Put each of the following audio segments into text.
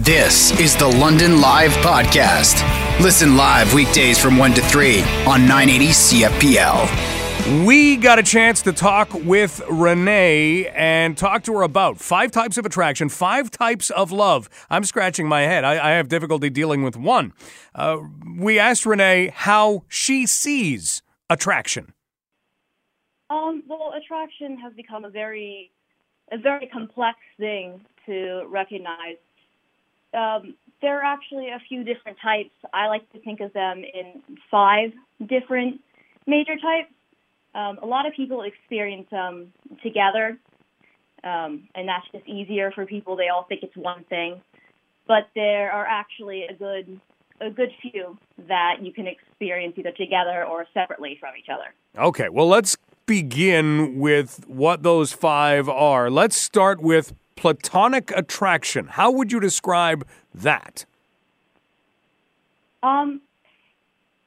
This is the London Live Podcast. Listen live weekdays from 1 to 3 on 980 CFPL. We got a chance to talk with Renee and talk to her about five types of attraction, five types of love. I'm scratching my head. I, I have difficulty dealing with one. Uh, we asked Renee how she sees attraction. Um, well, attraction has become a very, a very complex thing to recognize. Um, there are actually a few different types. I like to think of them in five different major types. Um, a lot of people experience them together, um, and that's just easier for people. They all think it's one thing, but there are actually a good a good few that you can experience either together or separately from each other. Okay, well, let's begin with what those five are. Let's start with platonic attraction. How would you describe that? Um,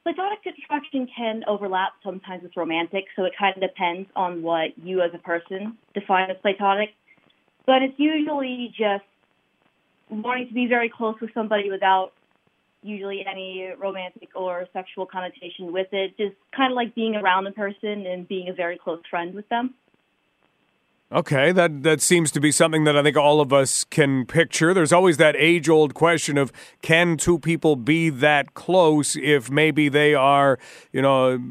platonic attraction can overlap sometimes with romantic, so it kind of depends on what you as a person define as platonic. But it's usually just wanting to be very close with somebody without usually any romantic or sexual connotation with it. Just kind of like being around a person and being a very close friend with them. Okay, that that seems to be something that I think all of us can picture. There's always that age-old question of can two people be that close if maybe they are, you know,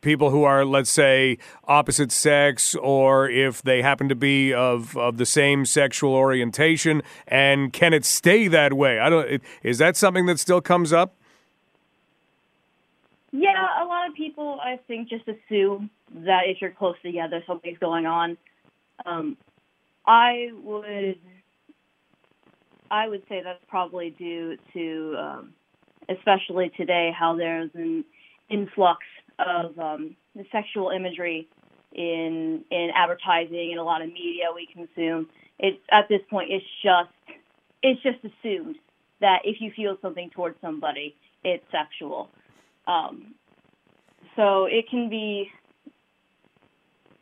people who are let's say opposite sex or if they happen to be of of the same sexual orientation and can it stay that way? I don't is that something that still comes up? Yeah, a lot of people I think just assume that if you're close together something's going on. Um, I would I would say that's probably due to um, especially today how there's an influx of um, the sexual imagery in in advertising and a lot of media we consume. It's at this point it's just it's just assumed that if you feel something towards somebody, it's sexual. Um, so it can be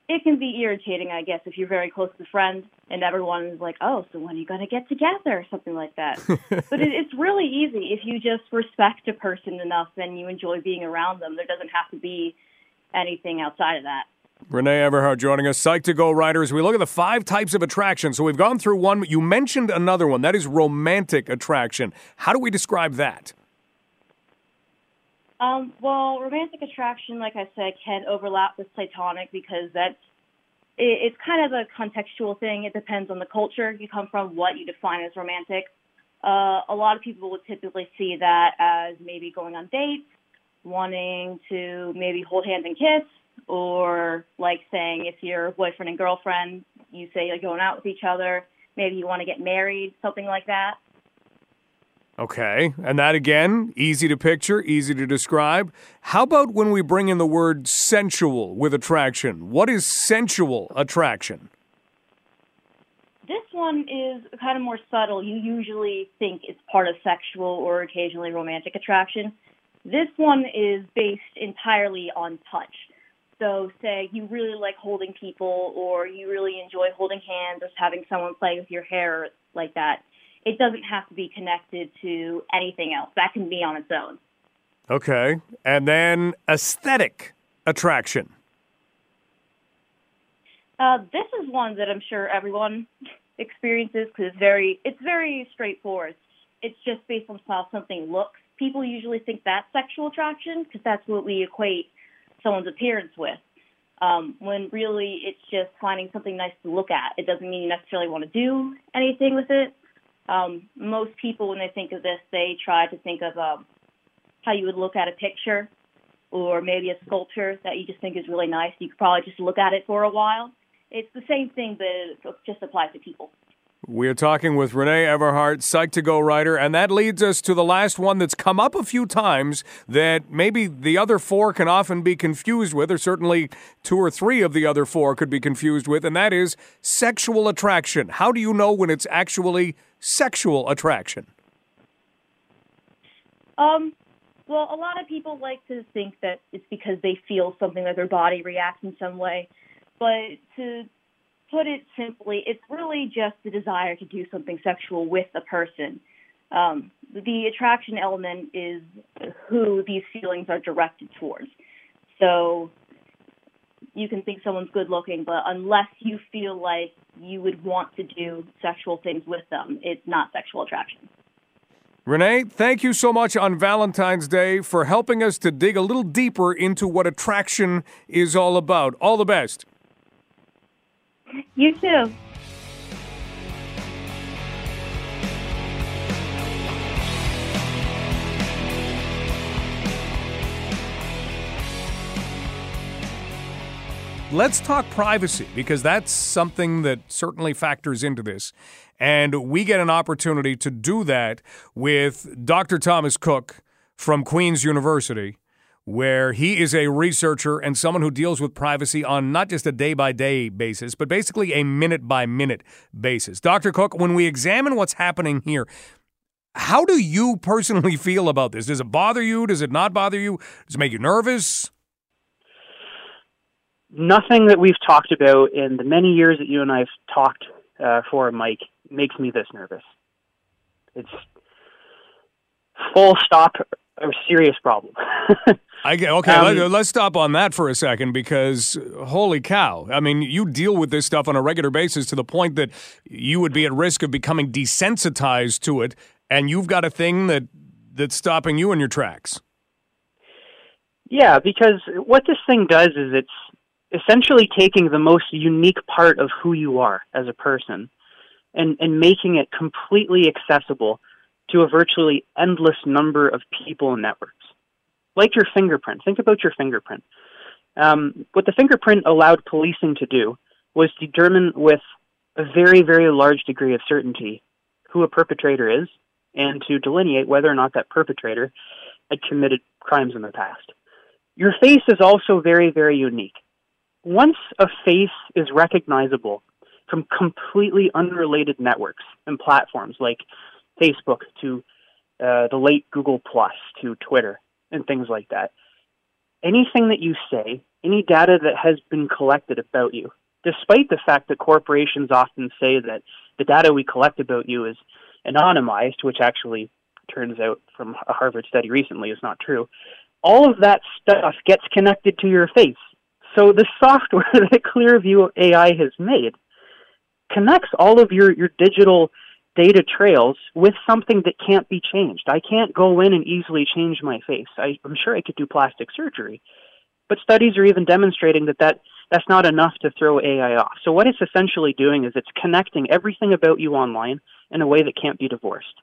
it can be irritating, I guess, if you're very close to friends and everyone's like, "Oh, so when are you going to get together?" or something like that. but it, it's really easy if you just respect a person enough and you enjoy being around them. There doesn't have to be anything outside of that. Renee Everhart joining us, Psych2Go writers. We look at the five types of attraction. So we've gone through one. You mentioned another one. That is romantic attraction. How do we describe that? Um, well, romantic attraction, like I said, can overlap with platonic because that's it, it's kind of a contextual thing. It depends on the culture you come from, what you define as romantic. Uh, a lot of people would typically see that as maybe going on dates, wanting to maybe hold hands and kiss, or like saying if you're boyfriend and girlfriend, you say you're going out with each other. Maybe you want to get married, something like that. Okay. And that again, easy to picture, easy to describe. How about when we bring in the word sensual with attraction? What is sensual attraction? This one is kind of more subtle. You usually think it's part of sexual or occasionally romantic attraction. This one is based entirely on touch. So, say you really like holding people, or you really enjoy holding hands, or having someone play with your hair like that it doesn't have to be connected to anything else. That can be on its own. Okay. And then aesthetic attraction. Uh, this is one that I'm sure everyone experiences because it's very it's very straightforward. It's just based on how something looks. People usually think that's sexual attraction because that's what we equate someone's appearance with. Um, when really it's just finding something nice to look at. It doesn't mean you necessarily want to do anything with it. Um, most people, when they think of this, they try to think of um, how you would look at a picture or maybe a sculpture that you just think is really nice. You could probably just look at it for a while. It's the same thing, but it just applies to people. We are talking with Renee Everhart, Psych2Go writer, and that leads us to the last one that's come up a few times that maybe the other four can often be confused with, or certainly two or three of the other four could be confused with, and that is sexual attraction. How do you know when it's actually sexual attraction? Um, well, a lot of people like to think that it's because they feel something that their body reacts in some way. But to put it simply, it's really just the desire to do something sexual with a person. Um, the attraction element is who these feelings are directed towards. So you can think someone's good looking, but unless you feel like you would want to do sexual things with them, it's not sexual attraction. Renee, thank you so much on Valentine's Day for helping us to dig a little deeper into what attraction is all about. All the best. You too. Let's talk privacy because that's something that certainly factors into this. And we get an opportunity to do that with Dr. Thomas Cook from Queen's University, where he is a researcher and someone who deals with privacy on not just a day by day basis, but basically a minute by minute basis. Dr. Cook, when we examine what's happening here, how do you personally feel about this? Does it bother you? Does it not bother you? Does it make you nervous? nothing that we've talked about in the many years that you and I've talked uh, for, Mike, makes me this nervous. It's full stop a serious problem. I get, okay, um, let, us stop on that for a second because holy cow. I mean, you deal with this stuff on a regular basis to the point that you would be at risk of becoming desensitized to it, and you've got a thing that that's stopping you in your tracks. Yeah, because what this thing does is it's essentially taking the most unique part of who you are as a person and, and making it completely accessible to a virtually endless number of people and networks. Like your fingerprint. Think about your fingerprint. Um, what the fingerprint allowed policing to do was determine with a very, very large degree of certainty who a perpetrator is and to delineate whether or not that perpetrator had committed crimes in the past. Your face is also very, very unique once a face is recognizable from completely unrelated networks and platforms like Facebook to uh, the late Google Plus to Twitter and things like that, anything that you say, any data that has been collected about you, despite the fact that corporations often say that the data we collect about you is anonymized, which actually turns out from a Harvard study recently is not true, all of that stuff gets connected to your face. So the software that Clearview AI has made connects all of your, your digital data trails with something that can't be changed. I can't go in and easily change my face. I, am sure I could do plastic surgery, but studies are even demonstrating that, that that's not enough to throw AI off. So what it's essentially doing is it's connecting everything about you online in a way that can't be divorced.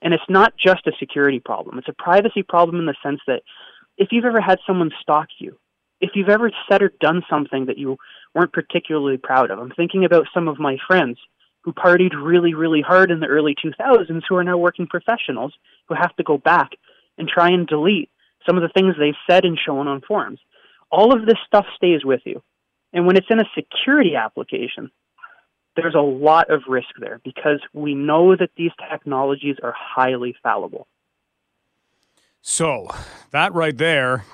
And it's not just a security problem. It's a privacy problem in the sense that if you've ever had someone stalk you, if you've ever said or done something that you weren't particularly proud of. I'm thinking about some of my friends who partied really, really hard in the early 2000s who are now working professionals who have to go back and try and delete some of the things they've said and shown on forums. All of this stuff stays with you. And when it's in a security application, there's a lot of risk there because we know that these technologies are highly fallible. So, that right there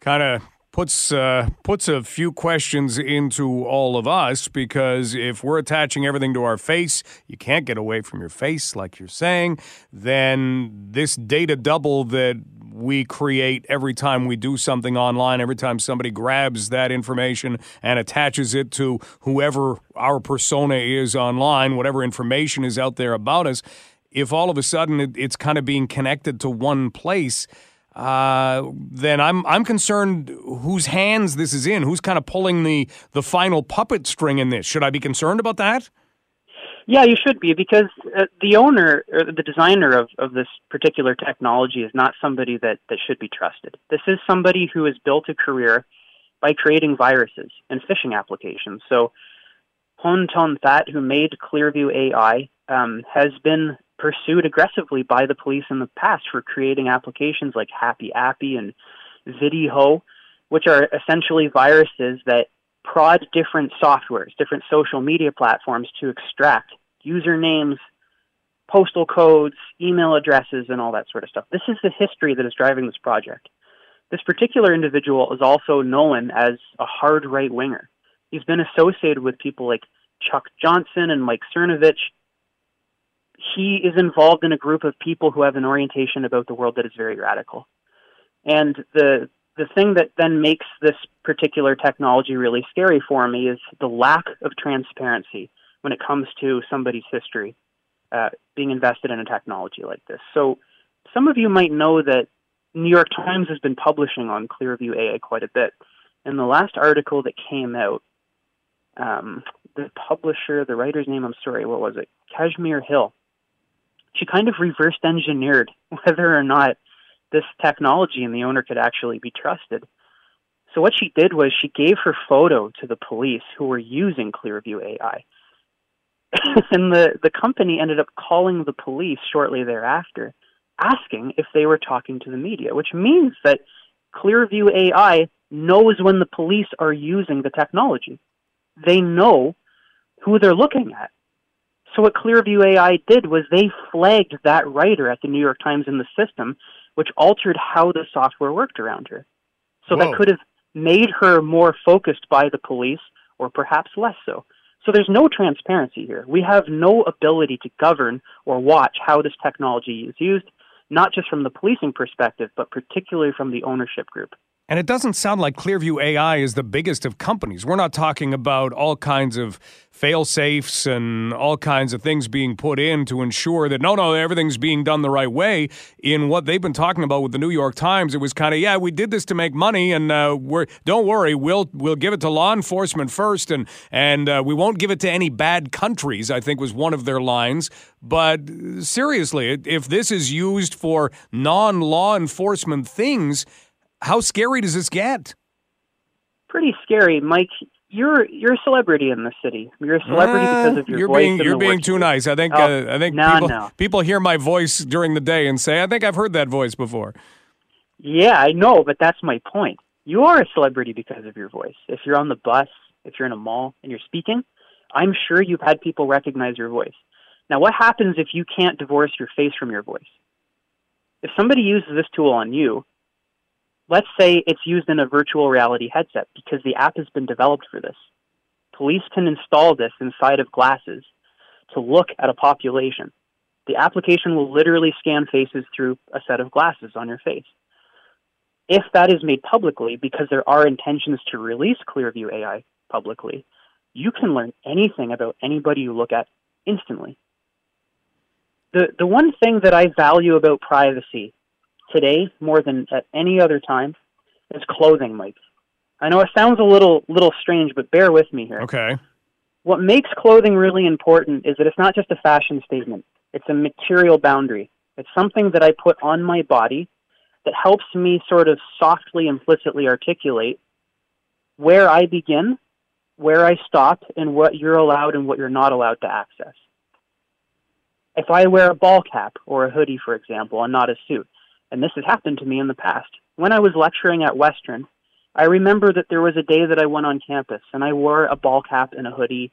kind of puts uh, puts a few questions into all of us because if we're attaching everything to our face, you can't get away from your face, like you're saying. Then this data double that we create every time we do something online, every time somebody grabs that information and attaches it to whoever our persona is online, whatever information is out there about us. If all of a sudden it, it's kind of being connected to one place uh, then I'm I'm concerned whose hands this is in, who's kind of pulling the the final puppet string in this. Should I be concerned about that? Yeah, you should be because uh, the owner or the designer of, of this particular technology is not somebody that, that should be trusted. This is somebody who has built a career by creating viruses and phishing applications. So Hoan Ton-That, who made Clearview AI, um, has been pursued aggressively by the police in the past for creating applications like Happy Appy and ViddyHo, which are essentially viruses that prod different softwares, different social media platforms to extract usernames, postal codes, email addresses, and all that sort of stuff. This is the history that is driving this project. This particular individual is also known as a hard right winger. He's been associated with people like Chuck Johnson and Mike Cernovich, he is involved in a group of people who have an orientation about the world that is very radical. And the the thing that then makes this particular technology really scary for me is the lack of transparency when it comes to somebody's history uh, being invested in a technology like this. So, some of you might know that New York Times has been publishing on Clearview AI quite a bit. And the last article that came out, um, the publisher, the writer's name, I'm sorry, what was it? Kashmir Hill. She kind of reversed engineered whether or not this technology and the owner could actually be trusted. So what she did was she gave her photo to the police who were using Clearview AI. and the, the company ended up calling the police shortly thereafter, asking if they were talking to the media, which means that Clearview AI knows when the police are using the technology. They know who they're looking at. So what Clearview AI did was they flagged that writer at the New York Times in the system, which altered how the software worked around her. So Whoa. that could have made her more focused by the police or perhaps less so. So there's no transparency here. We have no ability to govern or watch how this technology is used, not just from the policing perspective, but particularly from the ownership group. And it doesn't sound like Clearview AI is the biggest of companies. We're not talking about all kinds of fail safes and all kinds of things being put in to ensure that no, no, everything's being done the right way. In what they've been talking about with the New York Times, it was kind of yeah, we did this to make money, and uh, we're don't worry, we'll we'll give it to law enforcement first, and and uh, we won't give it to any bad countries. I think was one of their lines. But seriously, if this is used for non-law enforcement things how scary does this get? Pretty scary, Mike. You're you're a celebrity in the city. You're a celebrity uh, because of your you're voice. Being, you're being too nice. I think. Oh, uh, I think no, people no. people hear my voice during the day and say, "I think I've heard that voice before." Yeah, I know, but that's my point. You are a celebrity because of your voice. If you're on the bus, if you're in a mall and you're speaking, I'm sure you've had people recognize your voice. Now, what happens if you can't divorce your face from your voice? If somebody uses this tool on you, Let's say it's used in a virtual reality headset because the app has been developed for this. Police can install this inside of glasses to look at a population. The application will literally scan faces through a set of glasses on your face. If that is made publicly, because there are intentions to release Clearview AI publicly, you can learn anything about anybody you look at instantly. The, the one thing that I value about privacy today more than at any other time is clothing, Mike. I know it sounds a little little strange, but bear with me here. Okay. What makes clothing really important is that it's not just a fashion statement. It's a material boundary. It's something that I put on my body that helps me sort of softly, implicitly articulate where I begin, where I stop, and what you're allowed and what you're not allowed to access. If I wear a ball cap or a hoodie, for example, and not a suit, and this has happened to me in the past. When I was lecturing at Western, I remember that there was a day that I went on campus and I wore a ball cap and a hoodie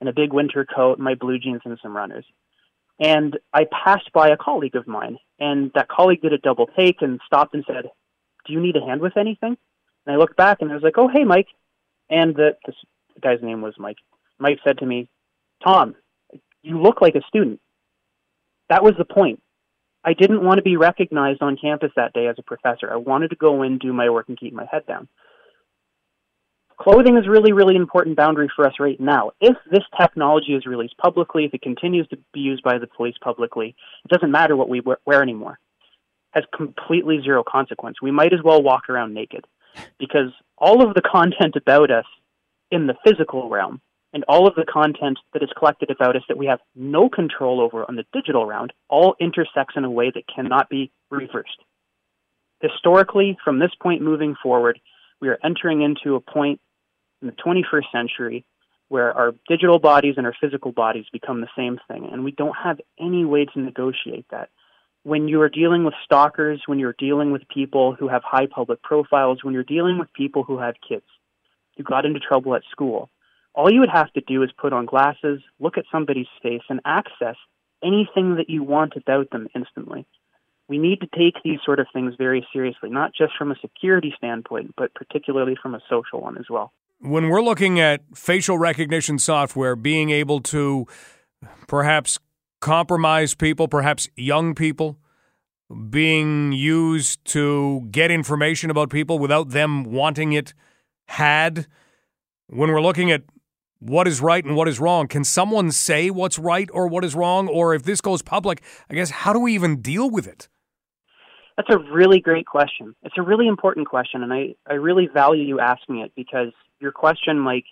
and a big winter coat, my blue jeans and some runners. And I passed by a colleague of mine, and that colleague did a double take and stopped and said, "Do you need a hand with anything?" And I looked back and I was like, "Oh, hey, Mike." And the, this guy's name was Mike. Mike said to me, "Tom, you look like a student." That was the point. I didn't want to be recognized on campus that day as a professor. I wanted to go in, do my work, and keep my head down. Clothing is really, really important boundary for us right now. If this technology is released publicly, if it continues to be used by the police publicly, it doesn't matter what we wear anymore. It has completely zero consequence. We might as well walk around naked because all of the content about us in the physical realm and all of the content that is collected about us that we have no control over on the digital round all intersects in a way that cannot be reversed. Historically, from this point moving forward, we are entering into a point in the 21st century where our digital bodies and our physical bodies become the same thing, and we don't have any way to negotiate that. When you are dealing with stalkers, when you're dealing with people who have high public profiles, when you're dealing with people who have kids, who got into trouble at school, all you would have to do is put on glasses, look at somebody's face, and access anything that you want about them instantly. We need to take these sort of things very seriously, not just from a security standpoint, but particularly from a social one as well. When we're looking at facial recognition software being able to perhaps compromise people, perhaps young people, being used to get information about people without them wanting it had? When we're looking at what is right and what is wrong, can someone say what's right or what is wrong? Or if this goes public, I guess, how do we even deal with it? That's a really great question. It's a really important question, and I, I really value you asking it because your question, like,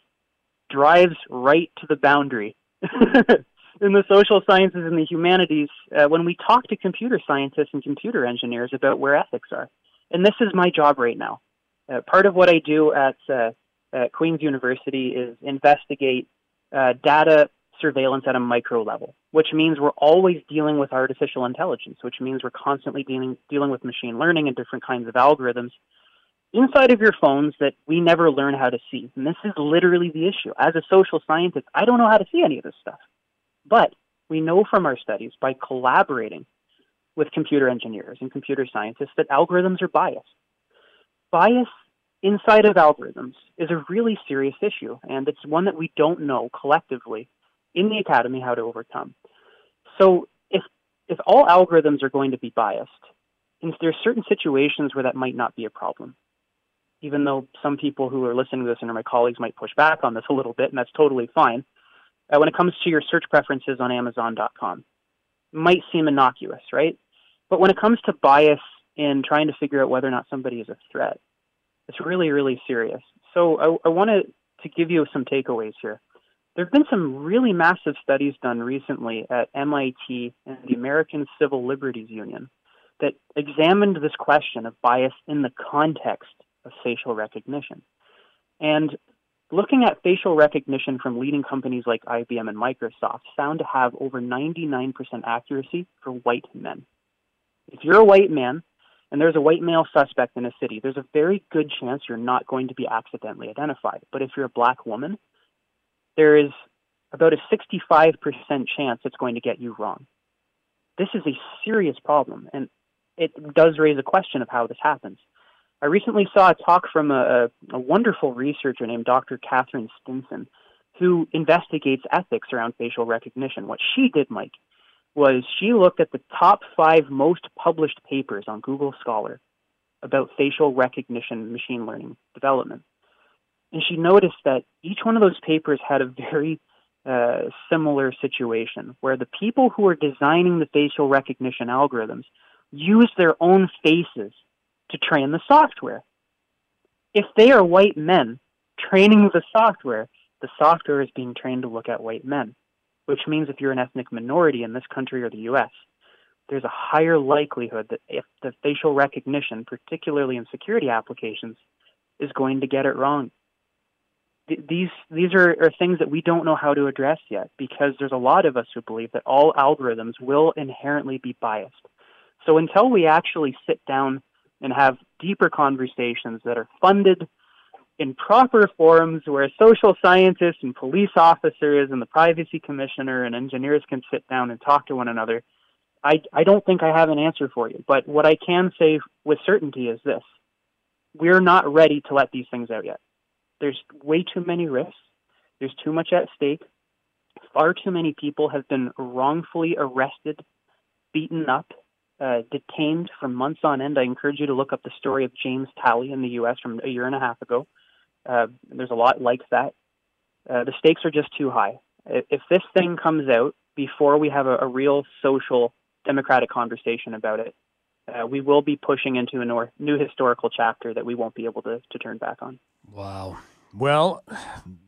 drives right to the boundary in the social sciences and the humanities uh, when we talk to computer scientists and computer engineers about where ethics are. And this is my job right now. Uh, part of what I do at, uh, at Queen's University is investigate uh, data surveillance at a micro level, which means we're always dealing with artificial intelligence, which means we're constantly dealing, dealing with machine learning and different kinds of algorithms inside of your phones that we never learn how to see. And this is literally the issue. As a social scientist, I don't know how to see any of this stuff. But we know from our studies by collaborating with computer engineers and computer scientists that algorithms are biased. Bias inside of algorithms is a really serious issue, and it's one that we don't know collectively in the academy how to overcome. So if if all algorithms are going to be biased, and there's certain situations where that might not be a problem. Even though some people who are listening to this and are my colleagues might push back on this a little bit, and that's totally fine uh, when it comes to your search preferences on Amazon.com. Might seem innocuous, right? But when it comes to bias in trying to figure out whether or not somebody is a threat, it's really, really serious. So I, I wanted to give you some takeaways here. There have been some really massive studies done recently at MIT and the American Civil Liberties Union that examined this question of bias in the context of facial recognition. And looking at facial recognition from leading companies like IBM and Microsoft found to have over 99% accuracy for white men. If you're a white man and there's a white male suspect in a city, there's a very good chance you're not going to be accidentally identified. But if you're a black woman, there is about a 65% chance it's going to get you wrong. This is a serious problem, and it does raise a question of how this happens. I recently saw a talk from a, a wonderful researcher named Dr. Catherine Stinson, who investigates ethics around facial recognition. What she did, Mike, was she looked at the top five most published papers on Google Scholar about facial recognition machine learning development. And she noticed that each one of those papers had a very uh, similar situation where the people who are designing the facial recognition algorithms use their own faces to train the software. If they are white men training the software, the software is being trained to look at white men, which means if you're an ethnic minority in this country or the US, there's a higher likelihood that if the facial recognition, particularly in security applications, is going to get it wrong. these these are, are things that we don't know how to address yet because there's a lot of us who believe that all algorithms will inherently be biased. So until we actually sit down and have deeper conversations that are funded in proper forums where social scientists and police officers and the privacy commissioner and engineers can sit down and talk to one another. I, I don't think I have an answer for you, but what I can say with certainty is this. We're not ready to let these things out yet. There's way too many risks. There's too much at stake. Far too many people have been wrongfully arrested, beaten up, uh, detained for months on end. I encourage you to look up the story of James Talley in the U.S. from a year and a half ago. Uh, there's a lot like that. Uh, the stakes are just too high. If this thing comes out before we have a, a real social democratic conversation about it, uh, we will be pushing into a new historical chapter that we won't be able to, to turn back on. Wow. Well,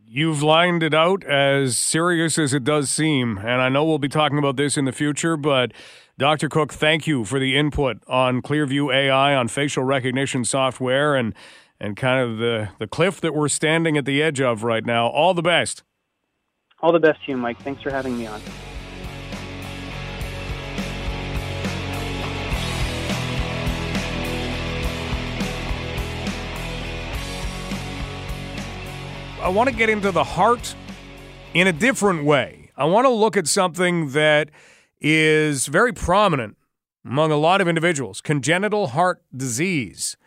you've lined it out as serious as it does seem, and I know we'll be talking about this in the future, but Dr. Cook, thank you for the input on Clearview AI, on facial recognition software, and and kind of the, the cliff that we're standing at the edge of right now. All the best. All the best to you, Mike. Thanks for having me on. I want to get into the heart in a different way. I want to look at something that is very prominent among a lot of individuals congenital heart disease.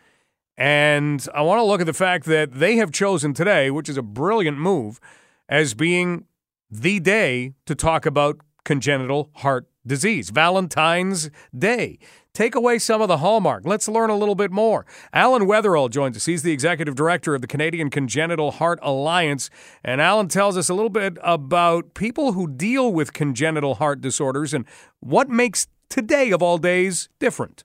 And I want to look at the fact that they have chosen today, which is a brilliant move, as being the day to talk about congenital heart disease. Valentine's Day. Take away some of the hallmark. Let's learn a little bit more. Alan Wetherell joins us. He's the executive director of the Canadian Congenital Heart Alliance. And Alan tells us a little bit about people who deal with congenital heart disorders and what makes today, of all days, different.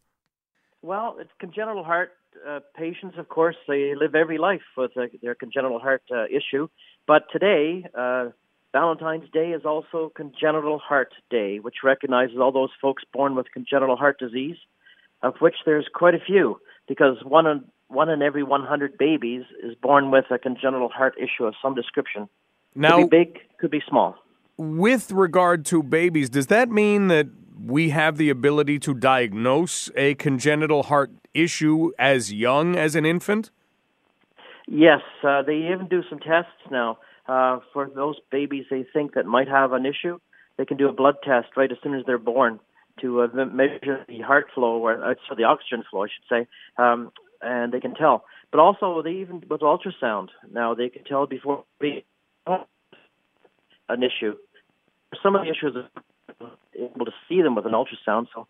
Well, it's congenital heart uh, patients, of course, they live every life with a, their congenital heart uh, issue. But today, uh, Valentine's Day is also Congenital Heart Day, which recognizes all those folks born with congenital heart disease, of which there's quite a few, because one in, one in every 100 babies is born with a congenital heart issue of some description. Now, could be big, could be small. With regard to babies, does that mean that we have the ability to diagnose a congenital heart issue as young as an infant? Yes, uh, they even do some tests now uh, for those babies they think that might have an issue. They can do a blood test right as soon as they're born to uh, measure the heart flow, or uh, so the oxygen flow, I should say, um, and they can tell. But also, they even with ultrasound now they can tell before an issue. Some of the issues are able to see them with an ultrasound, so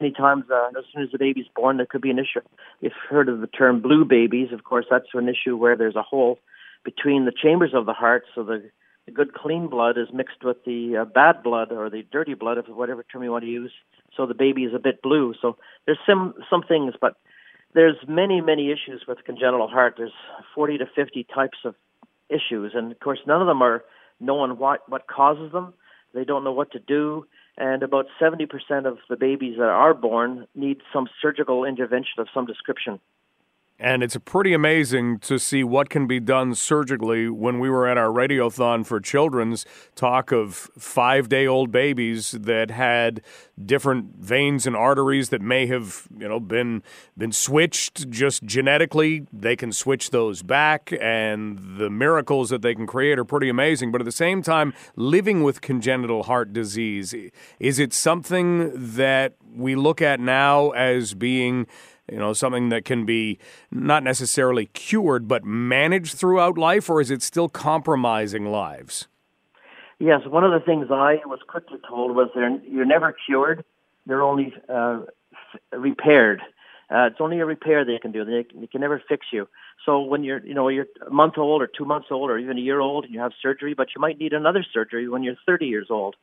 many times uh, as soon as the baby's born, there could be an issue. You've heard of the term blue babies. Of course, that's an issue where there's a hole between the chambers of the heart, so the, the good clean blood is mixed with the uh, bad blood or the dirty blood, if whatever term you want to use. So the baby is a bit blue. So there's some some things, but there's many many issues with congenital heart. There's 40 to 50 types of issues, and of course none of them are known what what causes them. They don't know what to do and about 70% of the babies that are born need some surgical intervention of some description. And it's pretty amazing to see what can be done surgically when we were at our radiothon for children's talk of five day old babies that had different veins and arteries that may have, you know, been been switched just genetically. They can switch those back and the miracles that they can create are pretty amazing. But at the same time, living with congenital heart disease, is it something that we look at now as being you know, something that can be not necessarily cured, but managed throughout life, or is it still compromising lives? Yes, one of the things I was quickly told was they're, you're never cured, they're only uh, f- repaired. Uh, it's only a repair they can do. They, they can never fix you. So when you're, you know, you're a month old or two months old or even a year old and you have surgery, but you might need another surgery when you're 30 years old.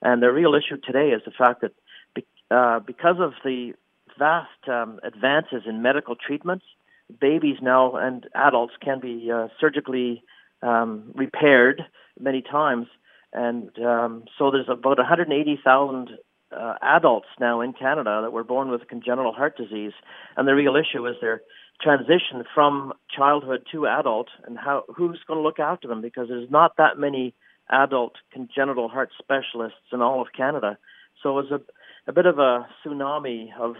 And the real issue today is the fact that uh, because of the vast um, advances in medical treatments. Babies now and adults can be uh, surgically um, repaired many times, and um, so there's about 180,000 uh, adults now in Canada that were born with congenital heart disease, and the real issue is their transition from childhood to adult, and how who's going to look after them because there's not that many adult congenital heart specialists in all of Canada. So it's a a bit of a tsunami of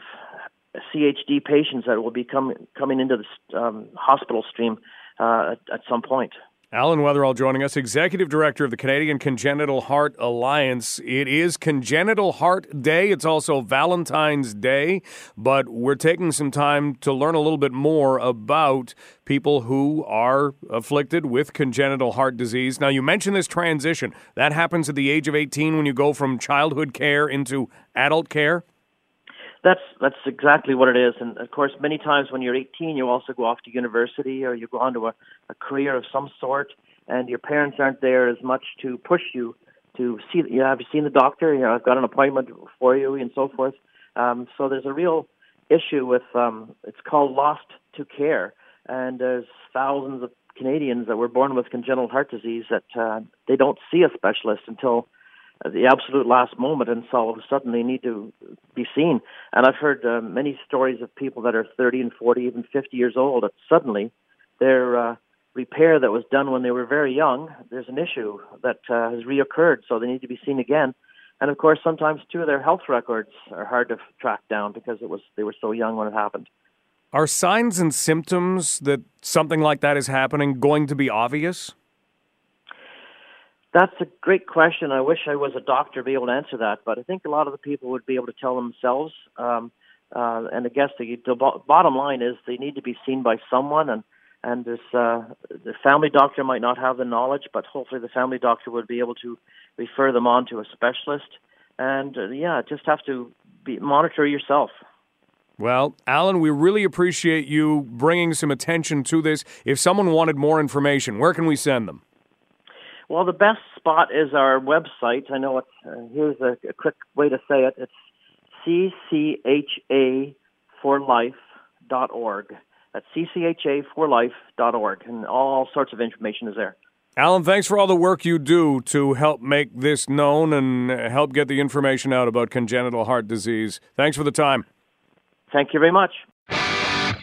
CHD patients that will be coming coming into the um, hospital stream uh, at, at some point. Alan Weatherall joining us, Executive Director of the Canadian Congenital Heart Alliance. It is Congenital Heart Day. It's also Valentine's Day, but we're taking some time to learn a little bit more about people who are afflicted with congenital heart disease. Now, you mentioned this transition. That happens at the age of 18 when you go from childhood care into adult care? That's that's exactly what it is, and of course, many times when you're 18, you also go off to university or you go on to a, a career of some sort, and your parents aren't there as much to push you to see. You know, have you seen the doctor? You know, I've got an appointment for you, and so forth. Um, so there's a real issue with um, it's called lost to care, and there's thousands of Canadians that were born with congenital heart disease that uh, they don't see a specialist until at the absolute last moment, and so all of a sudden they need to be seen. And I've heard uh, many stories of people that are 30 and 40, even 50 years old, that suddenly their uh, repair that was done when they were very young, there's an issue that uh, has reoccurred, so they need to be seen again. And of course, sometimes too, their health records are hard to track down because it was they were so young when it happened. Are signs and symptoms that something like that is happening going to be obvious? That's a great question. I wish I was a doctor to be able to answer that, but I think a lot of the people would be able to tell themselves. Um, uh, and I guess the, the bo- bottom line is they need to be seen by someone, and and this uh, the family doctor might not have the knowledge, but hopefully the family doctor would be able to refer them on to a specialist. And uh, yeah, just have to be, monitor yourself. Well, Alan, we really appreciate you bringing some attention to this. If someone wanted more information, where can we send them? Well, the best spot is our website. I know it's, uh, here's a, a, quick way to say it. It's ccha4life.org. That's ccha4life.org, and all sorts of information is there. Alan, thanks for all the work you do to help make this known and help get the information out about congenital heart disease. Thanks for the time. Thank you very much.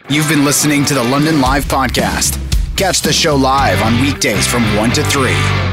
You've been listening to the London Live Podcast. Catch the show live on weekdays from 1 to 3.